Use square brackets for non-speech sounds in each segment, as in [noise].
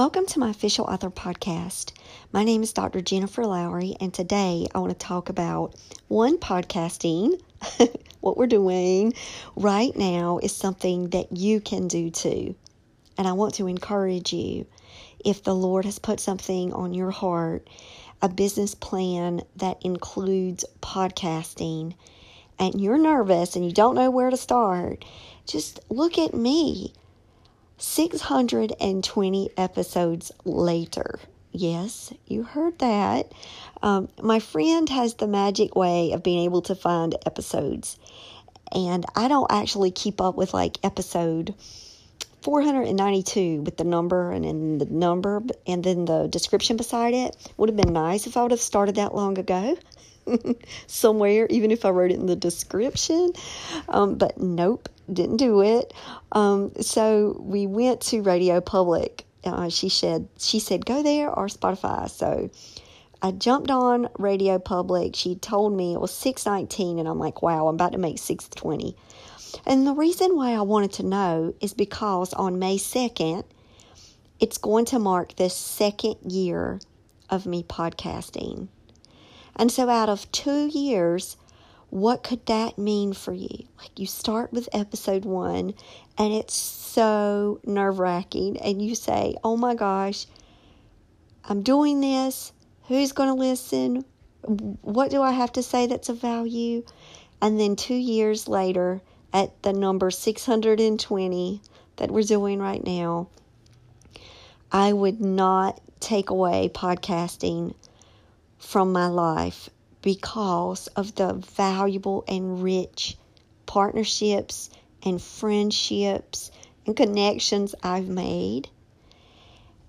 Welcome to my official author podcast. My name is Dr. Jennifer Lowry, and today I want to talk about one podcasting. [laughs] what we're doing right now is something that you can do too. And I want to encourage you if the Lord has put something on your heart, a business plan that includes podcasting, and you're nervous and you don't know where to start, just look at me. 620 episodes later. Yes, you heard that. Um, my friend has the magic way of being able to find episodes, and I don't actually keep up with like episode 492 with the number and then the number and then the description beside it. Would have been nice if I would have started that long ago. [laughs] somewhere, even if I wrote it in the description. Um, but nope, didn't do it. Um, so we went to Radio Public. Uh, she said she said go there or Spotify. So I jumped on Radio Public. She told me it was six nineteen, and I'm like, wow, I'm about to make six twenty. And the reason why I wanted to know is because on May second, it's going to mark the second year of me podcasting. And so, out of two years, what could that mean for you? Like, you start with episode one, and it's so nerve wracking, and you say, Oh my gosh, I'm doing this. Who's going to listen? What do I have to say that's of value? And then two years later, at the number 620 that we're doing right now, I would not take away podcasting from my life because of the valuable and rich partnerships and friendships and connections I've made.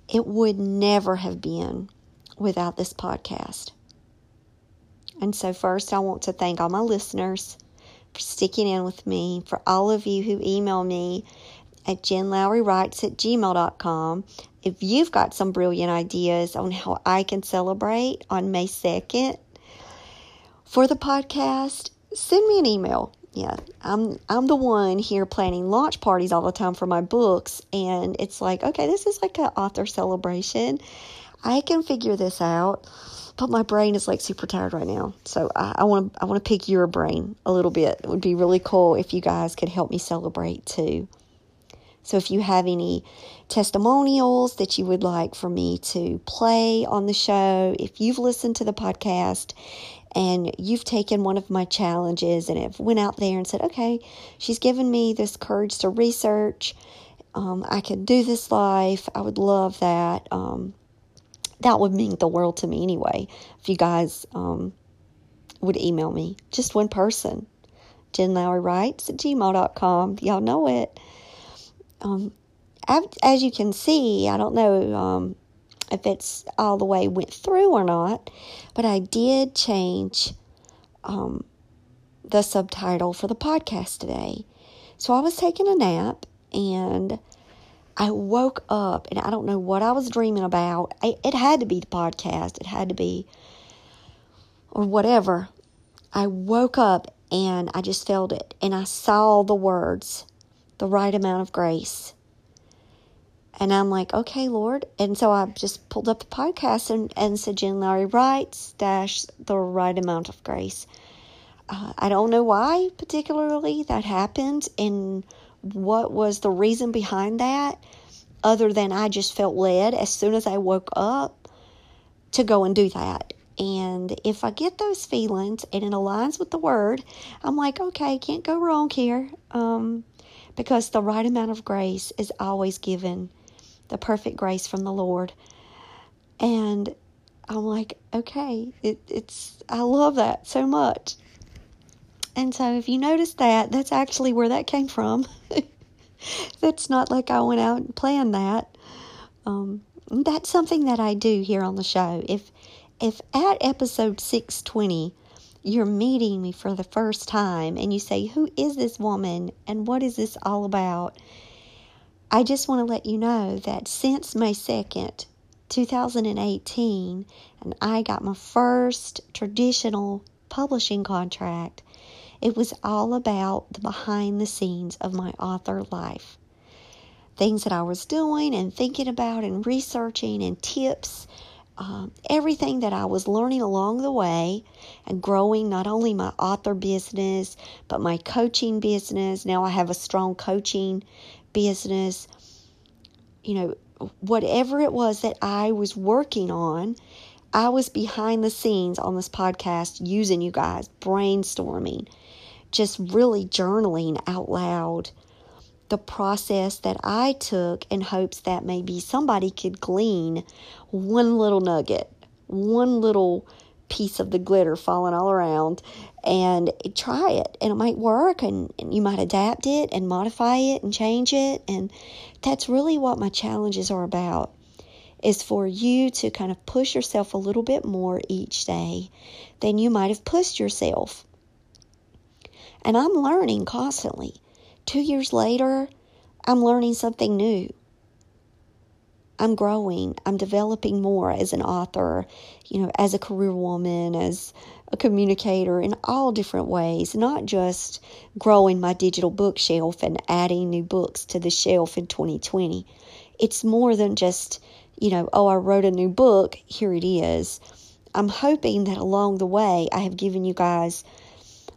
It would never have been without this podcast. And so, first, I want to thank all my listeners for sticking in with me, for all of you who email me at jenlowrywrites at gmail.com if you've got some brilliant ideas on how I can celebrate on May 2nd for the podcast, send me an email. Yeah, I'm I'm the one here planning launch parties all the time for my books, and it's like, okay, this is like an author celebration. I can figure this out, but my brain is like super tired right now. So I want to I want to pick your brain a little bit. It would be really cool if you guys could help me celebrate too. So if you have any testimonials that you would like for me to play on the show, if you've listened to the podcast and you've taken one of my challenges and have went out there and said, okay, she's given me this courage to research. Um, I can do this life. I would love that. Um, that would mean the world to me anyway. If you guys um, would email me, just one person. Jen Lowry writes at gmail.com. Y'all know it. Um, as you can see, I don't know um, if it's all the way went through or not, but I did change um, the subtitle for the podcast today. So I was taking a nap and I woke up and I don't know what I was dreaming about. I, it had to be the podcast, it had to be, or whatever. I woke up and I just felt it and I saw the words the right amount of grace. And I'm like, okay, Lord. And so I just pulled up the podcast and, and said, Jen Lowry writes, dash, the right amount of grace. Uh, I don't know why particularly that happened and what was the reason behind that, other than I just felt led as soon as I woke up to go and do that. And if I get those feelings and it aligns with the word, I'm like, okay, can't go wrong here. Um, because the right amount of grace is always given, the perfect grace from the Lord. And I'm like, okay, it, it's, I love that so much. And so if you notice that, that's actually where that came from. [laughs] that's not like I went out and planned that. Um, that's something that I do here on the show. If if at episode 620 you're meeting me for the first time and you say, Who is this woman and what is this all about? I just want to let you know that since May 2nd, 2018, and I got my first traditional publishing contract, it was all about the behind the scenes of my author life. Things that I was doing and thinking about and researching and tips um, everything that I was learning along the way and growing not only my author business, but my coaching business. Now I have a strong coaching business. You know, whatever it was that I was working on, I was behind the scenes on this podcast using you guys, brainstorming, just really journaling out loud the process that I took in hopes that maybe somebody could glean one little nugget, one little piece of the glitter falling all around and try it. And it might work and, and, you might adapt it and modify it and change it. And that's really what my challenges are about is for you to kind of push yourself a little bit more each day than you might have pushed yourself. And i'm learning constantly Two years later, I'm learning something new. I'm growing. I'm developing more as an author, you know, as a career woman, as a communicator in all different ways, not just growing my digital bookshelf and adding new books to the shelf in 2020. It's more than just, you know, oh, I wrote a new book, here it is. I'm hoping that along the way I have given you guys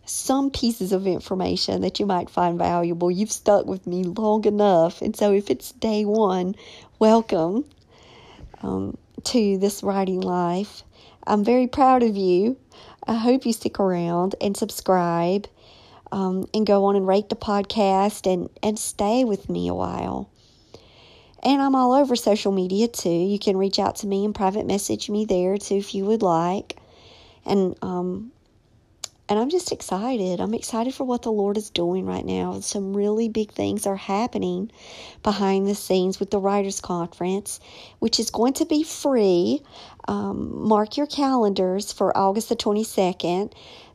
some pieces of information that you might find valuable. You've stuck with me long enough. And so if it's day one, welcome um, to this writing life. I'm very proud of you. I hope you stick around and subscribe um, and go on and rate the podcast and, and stay with me a while. And I'm all over social media too. You can reach out to me and private message me there too if you would like. And um, and I'm just excited. I'm excited for what the Lord is doing right now. Some really big things are happening behind the scenes with the Writers Conference, which is going to be free. Um, mark your calendars for August the 22nd.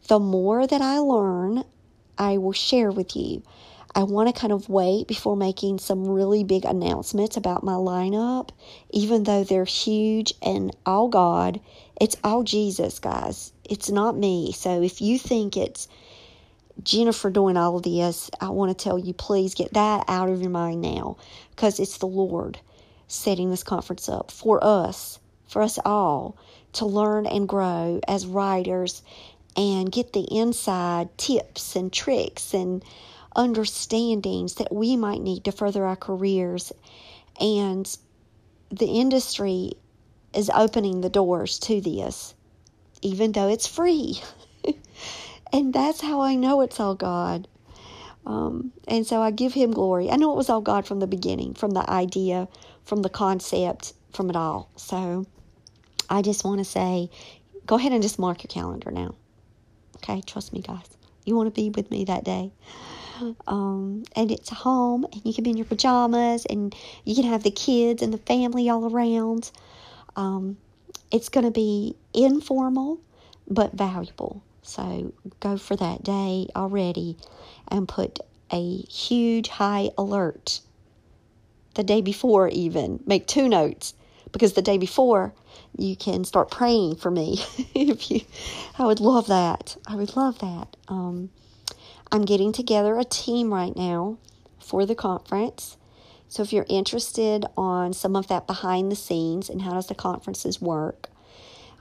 The more that I learn, I will share with you. I want to kind of wait before making some really big announcements about my lineup, even though they're huge and all God. It's all Jesus, guys. It's not me. So if you think it's Jennifer doing all of this, I want to tell you please get that out of your mind now because it's the Lord setting this conference up for us, for us all to learn and grow as writers and get the inside tips and tricks and understandings that we might need to further our careers. And the industry is opening the doors to this even though it's free. [laughs] and that's how I know it's all God. Um, and so I give him glory. I know it was all God from the beginning, from the idea, from the concept, from it all. So I just want to say, go ahead and just mark your calendar now. Okay, trust me, guys. You want to be with me that day. Um, and it's home, and you can be in your pajamas, and you can have the kids and the family all around. Um, it's going to be informal but valuable. So go for that day already and put a huge high alert the day before, even. Make two notes because the day before you can start praying for me. [laughs] if you, I would love that. I would love that. Um, I'm getting together a team right now for the conference. So if you're interested on some of that behind the scenes and how does the conferences work,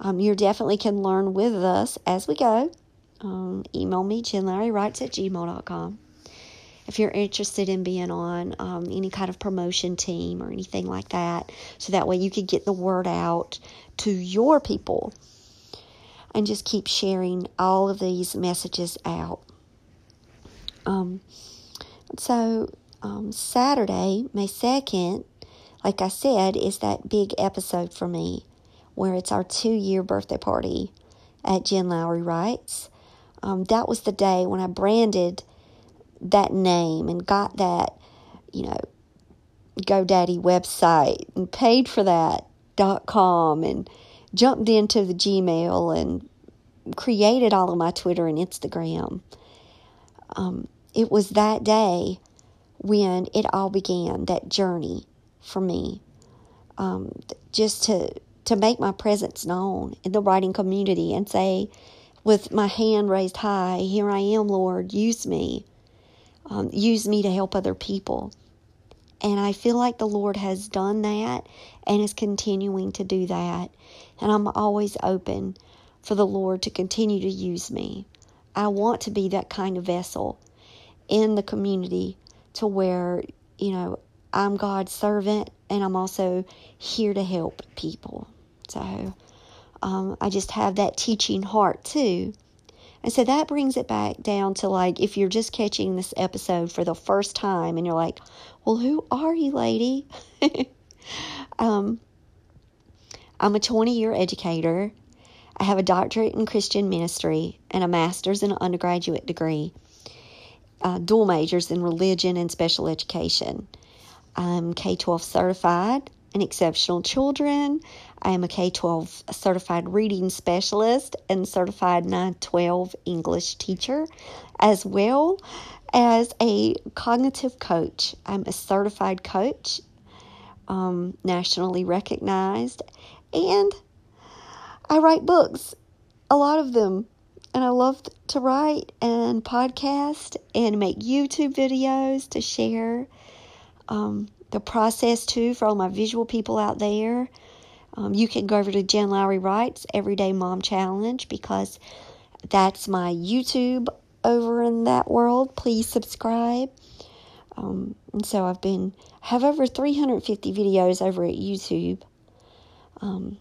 um, you definitely can learn with us as we go. um, email me, jenlowrywrites at gmail.com. If you're interested in being on um, any kind of promotion team or anything like that, so that way you could get the word out to your people and just keep sharing all of these messages out. Um, so, um, Saturday, May 2nd, like I said, is that big episode for me where it's our two year birthday party at Jen Lowry Writes. Um, that was the day when I branded that name and got that, you know, GoDaddy website and paid for that dot com and jumped into the Gmail and created all of my Twitter and Instagram. Um, it was that day when it all began, that journey for me. Um, just to to make my presence known in the writing community and say, with my hand raised high, Here I am, Lord, use me. Um, use me to help other people. And I feel like the Lord has done that and is continuing to do that. And I'm always open for the Lord to continue to use me. I want to be that kind of vessel in the community to where, you know, I'm God's servant and I'm also here to help people. So um, I just have that teaching heart too. And so that brings it back down to like if you're just catching this episode for the first time and you're like, well, who are you, lady? [laughs] um, I'm a 20 year educator. I have a doctorate in Christian ministry and a master's and an undergraduate degree, uh, dual majors in religion and special education. I'm K 12 certified in exceptional children. I am a K 12 certified reading specialist and certified 912 English teacher, as well as a cognitive coach. I'm a certified coach, um, nationally recognized, and I write books, a lot of them. And I love to write and podcast and make YouTube videos to share um, the process too for all my visual people out there. Um, you can go over to Jen Lowry Writes Everyday Mom Challenge because that's my YouTube over in that world. Please subscribe. Um, and so I've been have over 350 videos over at YouTube. Um,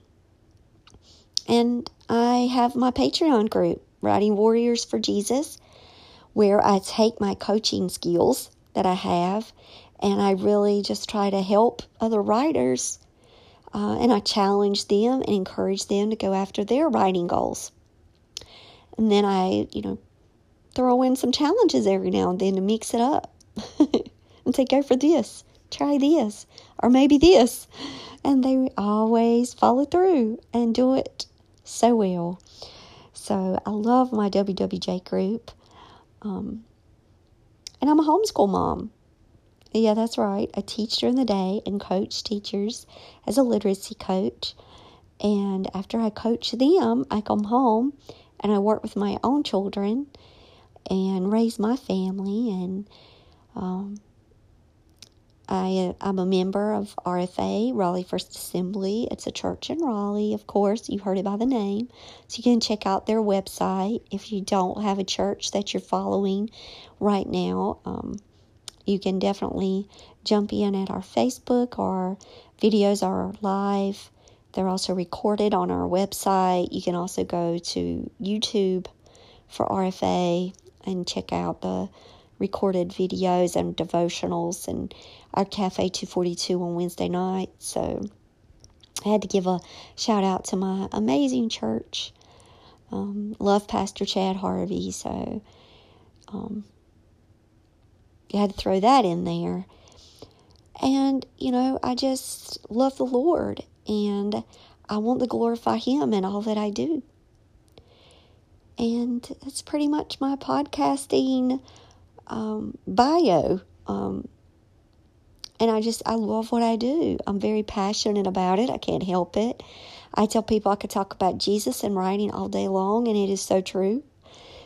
and I have my Patreon group, Writing Warriors for Jesus, where I take my coaching skills that I have and I really just try to help other writers uh, and I challenge them and encourage them to go after their writing goals. And then I, you know, throw in some challenges every now and then to mix it up [laughs] and say, go for this, try this, or maybe this. And they always follow through and do it so well. So I love my WWJ group. Um, and I'm a homeschool mom. Yeah, that's right. I teach during the day and coach teachers as a literacy coach. And after I coach them, I come home and I work with my own children and raise my family. And um, I, I'm a member of RFA, Raleigh First Assembly. It's a church in Raleigh, of course. You heard it by the name. So you can check out their website if you don't have a church that you're following right now. Um, you can definitely jump in at our Facebook. Our videos are live. They're also recorded on our website. You can also go to YouTube for RFA and check out the recorded videos and devotionals and our Cafe 242 on Wednesday night. So I had to give a shout out to my amazing church. Um, love Pastor Chad Harvey. So um, you had to throw that in there. And, you know, I just love the Lord and I want to glorify Him in all that I do. And that's pretty much my podcasting um, bio. Um, and I just, I love what I do. I'm very passionate about it. I can't help it. I tell people I could talk about Jesus and writing all day long, and it is so true.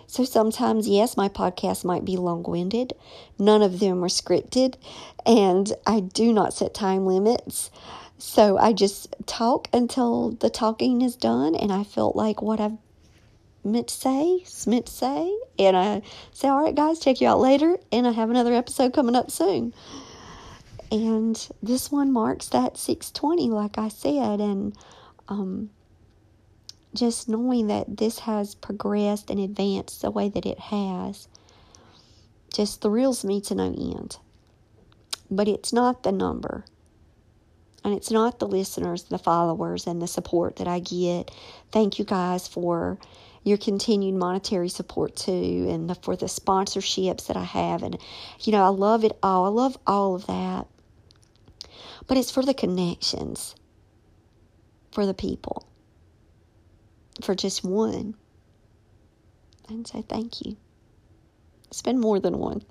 So sometimes, yes, my podcast might be long winded. None of them are scripted, and I do not set time limits. So I just talk until the talking is done, and I felt like what I've meant to say, meant to say. And I say, all right, guys, check you out later. And I have another episode coming up soon. And this one marks that 620, like I said. And um, just knowing that this has progressed and advanced the way that it has just thrills me to no end. But it's not the number. And it's not the listeners, the followers, and the support that I get. Thank you guys for your continued monetary support too, and for the sponsorships that I have. And, you know, I love it all. I love all of that. But it's for the connections, for the people, for just one. And say thank you. It's been more than one.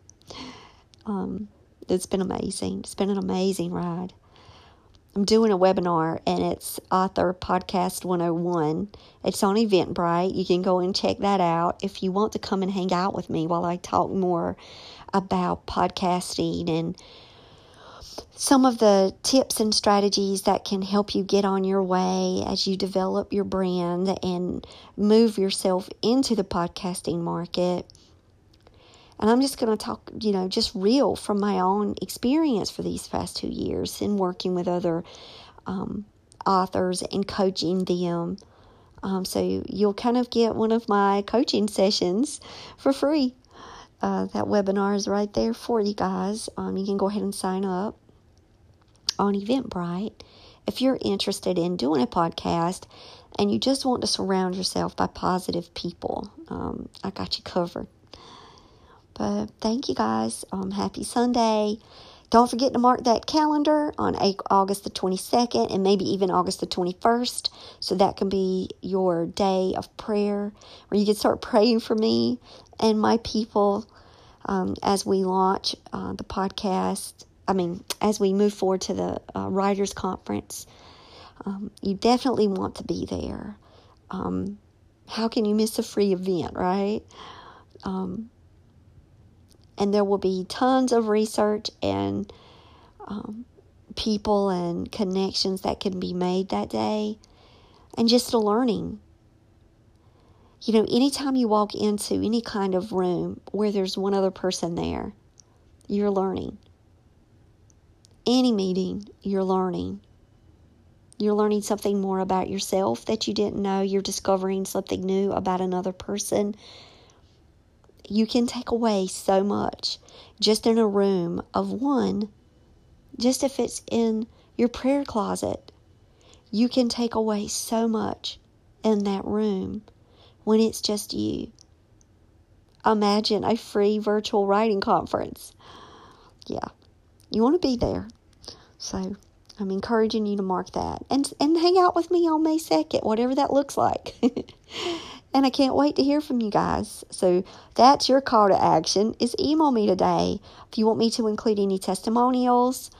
Um, it's been amazing. It's been an amazing ride. I'm doing a webinar and it's Author Podcast 101. It's on Eventbrite. You can go and check that out if you want to come and hang out with me while I talk more about podcasting and some of the tips and strategies that can help you get on your way as you develop your brand and move yourself into the podcasting market. And I'm just going to talk, you know, just real from my own experience for these past two years in working with other um, authors and coaching them. Um, so you'll kind of get one of my coaching sessions for free. Uh, that webinar is right there for you guys. Um, you can go ahead and sign up on Eventbrite. If you're interested in doing a podcast and you just want to surround yourself by positive people, um, I got you covered. But thank you guys. Um, happy Sunday. Don't forget to mark that calendar on August the 22nd and maybe even August the 21st. So that can be your day of prayer where you can start praying for me and my people um, as we launch uh, the podcast. I mean, as we move forward to the uh, Writers Conference. Um, you definitely want to be there. Um, how can you miss a free event, right? And there will be tons of research and um, people and connections that can be made that day and just a learning. You know anytime you walk into any kind of room where there's one other person there you're learning. Any meeting you're learning. You're learning something more about yourself that you didn't know. You're discovering something new about another person you can take away so much just in a room of one, just if it's in your prayer closet. You can take away so much in that room when it's just you. Imagine a free virtual writing conference. Yeah, you want to be there. So I'm encouraging you to mark that and and hang out with me on May 2nd, whatever that looks like. [laughs] and I can't wait to hear from you guys. So that's your call to action is email me today if you want me to include any testimonials.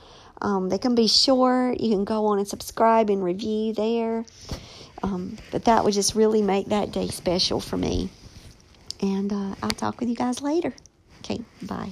Um, they can be short. You can go on and subscribe and review there. Um, but that would just really make that day special for me. And uh, I'll talk with you guys later. Okay, bye.